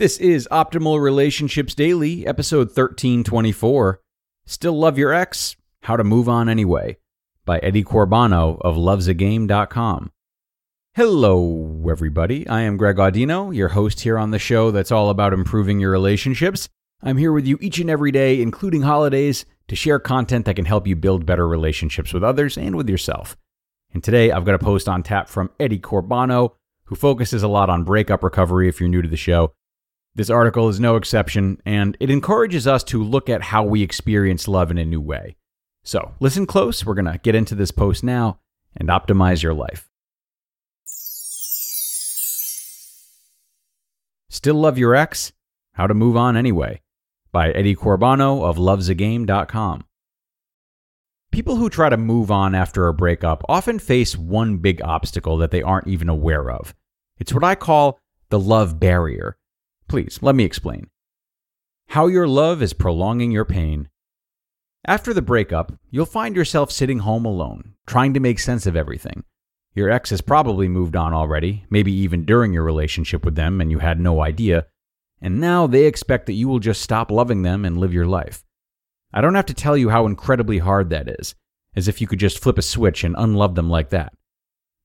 This is Optimal Relationships Daily, episode 1324. Still Love Your Ex? How to Move On Anyway, by Eddie Corbano of lovesagame.com. Hello, everybody. I am Greg Audino, your host here on the show that's all about improving your relationships. I'm here with you each and every day, including holidays, to share content that can help you build better relationships with others and with yourself. And today I've got a post on tap from Eddie Corbano, who focuses a lot on breakup recovery if you're new to the show. This article is no exception, and it encourages us to look at how we experience love in a new way. So listen close. We're going to get into this post now and optimize your life. Still love your ex? How to move on anyway by Eddie Corbano of lovesagame.com. People who try to move on after a breakup often face one big obstacle that they aren't even aware of. It's what I call the love barrier. Please, let me explain. How your love is prolonging your pain. After the breakup, you'll find yourself sitting home alone, trying to make sense of everything. Your ex has probably moved on already, maybe even during your relationship with them and you had no idea, and now they expect that you will just stop loving them and live your life. I don't have to tell you how incredibly hard that is, as if you could just flip a switch and unlove them like that.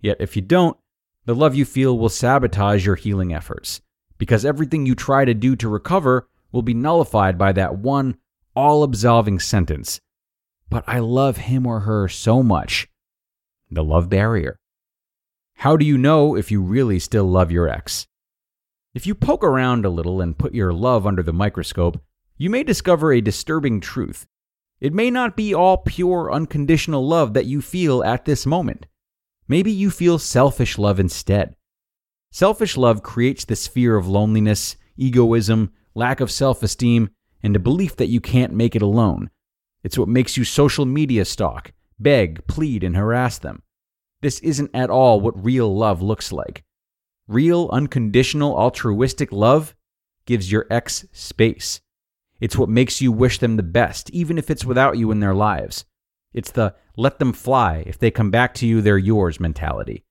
Yet if you don't, the love you feel will sabotage your healing efforts, because everything you try to do to recover will be nullified by that one all absolving sentence. But I love him or her so much. The love barrier. How do you know if you really still love your ex? If you poke around a little and put your love under the microscope, you may discover a disturbing truth. It may not be all pure, unconditional love that you feel at this moment. Maybe you feel selfish love instead. Selfish love creates this fear of loneliness, egoism, lack of self esteem, and a belief that you can't make it alone. It's what makes you social media stalk, beg, plead, and harass them. This isn't at all what real love looks like. Real, unconditional, altruistic love gives your ex space. It's what makes you wish them the best, even if it's without you in their lives. It's the let them fly. If they come back to you, they're yours mentality.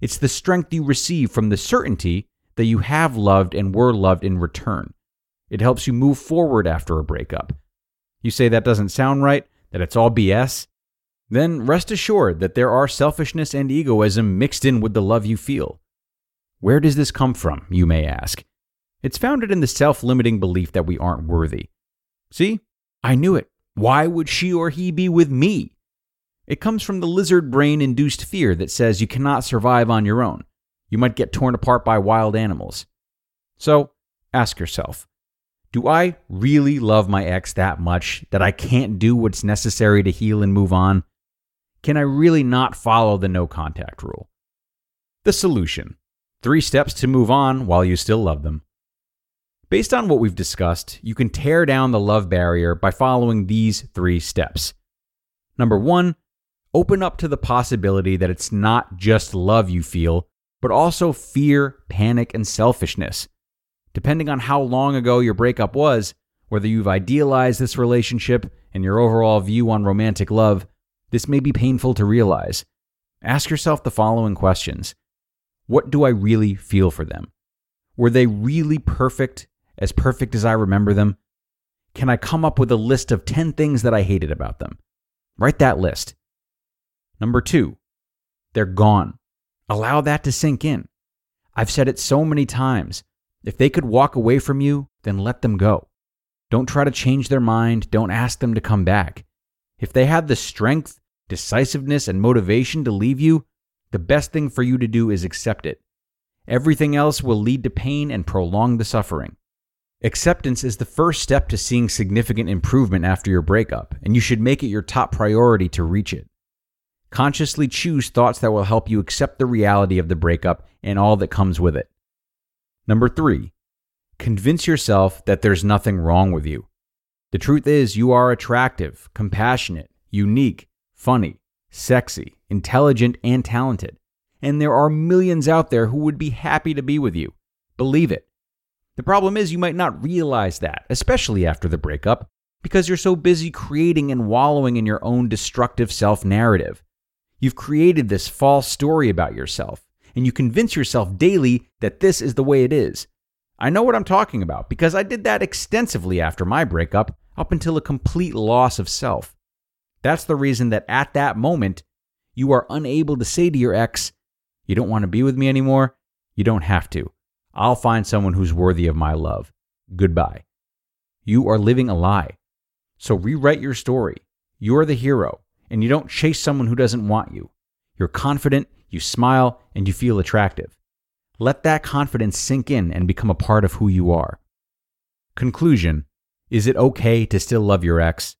It's the strength you receive from the certainty that you have loved and were loved in return. It helps you move forward after a breakup. You say that doesn't sound right, that it's all BS? Then rest assured that there are selfishness and egoism mixed in with the love you feel. Where does this come from, you may ask? It's founded in the self limiting belief that we aren't worthy. See, I knew it. Why would she or he be with me? It comes from the lizard brain induced fear that says you cannot survive on your own. You might get torn apart by wild animals. So ask yourself Do I really love my ex that much that I can't do what's necessary to heal and move on? Can I really not follow the no contact rule? The solution Three steps to move on while you still love them. Based on what we've discussed, you can tear down the love barrier by following these three steps. Number one, open up to the possibility that it's not just love you feel, but also fear, panic, and selfishness. Depending on how long ago your breakup was, whether you've idealized this relationship and your overall view on romantic love, this may be painful to realize. Ask yourself the following questions what do I really feel for them? Were they really perfect, as perfect as I remember them? Can I come up with a list of 10 things that I hated about them? Write that list. Number two, they're gone. Allow that to sink in. I've said it so many times. If they could walk away from you, then let them go. Don't try to change their mind. Don't ask them to come back. If they had the strength, decisiveness, and motivation to leave you, the best thing for you to do is accept it. Everything else will lead to pain and prolong the suffering. Acceptance is the first step to seeing significant improvement after your breakup, and you should make it your top priority to reach it. Consciously choose thoughts that will help you accept the reality of the breakup and all that comes with it. Number three, convince yourself that there's nothing wrong with you. The truth is, you are attractive, compassionate, unique, funny, sexy, intelligent, and talented. And there are millions out there who would be happy to be with you. Believe it. The problem is, you might not realize that, especially after the breakup, because you're so busy creating and wallowing in your own destructive self narrative. You've created this false story about yourself, and you convince yourself daily that this is the way it is. I know what I'm talking about because I did that extensively after my breakup, up until a complete loss of self. That's the reason that at that moment, you are unable to say to your ex, You don't want to be with me anymore? You don't have to. I'll find someone who's worthy of my love. Goodbye. You are living a lie. So rewrite your story. You're the hero, and you don't chase someone who doesn't want you. You're confident, you smile, and you feel attractive. Let that confidence sink in and become a part of who you are. Conclusion Is it okay to still love your ex?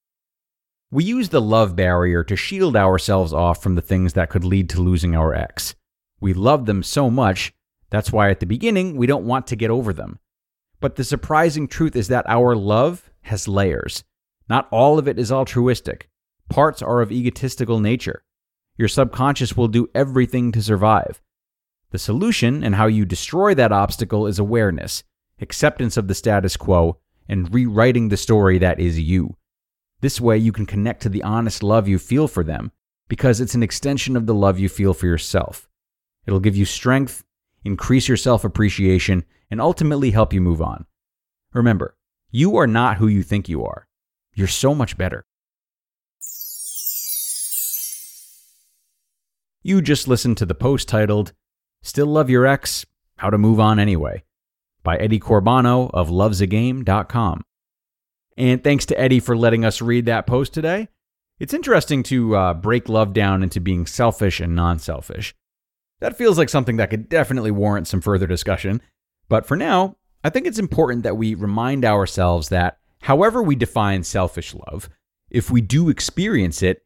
We use the love barrier to shield ourselves off from the things that could lead to losing our ex. We love them so much, that's why at the beginning we don't want to get over them. But the surprising truth is that our love has layers. Not all of it is altruistic, parts are of egotistical nature. Your subconscious will do everything to survive. The solution and how you destroy that obstacle is awareness, acceptance of the status quo, and rewriting the story that is you. This way, you can connect to the honest love you feel for them because it's an extension of the love you feel for yourself. It'll give you strength, increase your self appreciation, and ultimately help you move on. Remember, you are not who you think you are. You're so much better. You just listened to the post titled, Still Love Your Ex? How to Move On Anyway by Eddie Corbano of lovesagame.com. And thanks to Eddie for letting us read that post today. It's interesting to uh, break love down into being selfish and non selfish. That feels like something that could definitely warrant some further discussion. But for now, I think it's important that we remind ourselves that however we define selfish love, if we do experience it,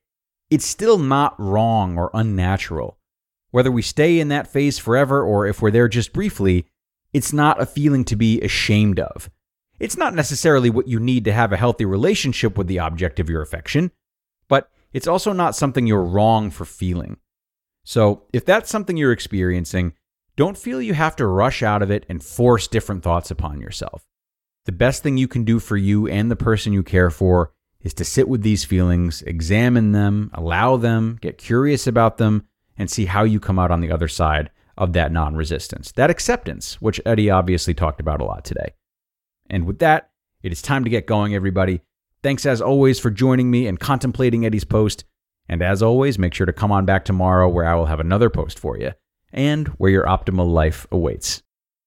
it's still not wrong or unnatural. Whether we stay in that phase forever or if we're there just briefly, it's not a feeling to be ashamed of. It's not necessarily what you need to have a healthy relationship with the object of your affection, but it's also not something you're wrong for feeling. So, if that's something you're experiencing, don't feel you have to rush out of it and force different thoughts upon yourself. The best thing you can do for you and the person you care for is to sit with these feelings, examine them, allow them, get curious about them, and see how you come out on the other side of that non resistance, that acceptance, which Eddie obviously talked about a lot today. And with that, it is time to get going, everybody. Thanks as always for joining me and contemplating Eddie's post. And as always, make sure to come on back tomorrow where I will have another post for you and where your optimal life awaits.